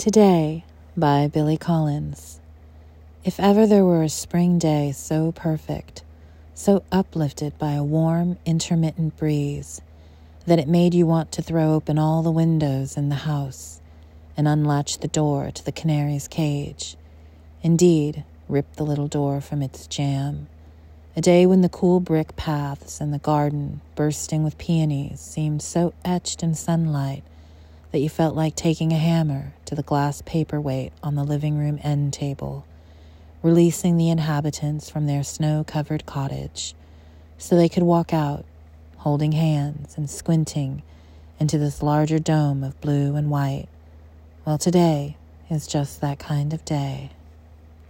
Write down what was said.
Today by Billy Collins. If ever there were a spring day so perfect, so uplifted by a warm, intermittent breeze, that it made you want to throw open all the windows in the house and unlatch the door to the canary's cage, indeed, rip the little door from its jamb. A day when the cool brick paths and the garden, bursting with peonies, seemed so etched in sunlight that you felt like taking a hammer to the glass paperweight on the living room end table, releasing the inhabitants from their snow covered cottage so they could walk out, holding hands and squinting into this larger dome of blue and white. Well, today is just that kind of day.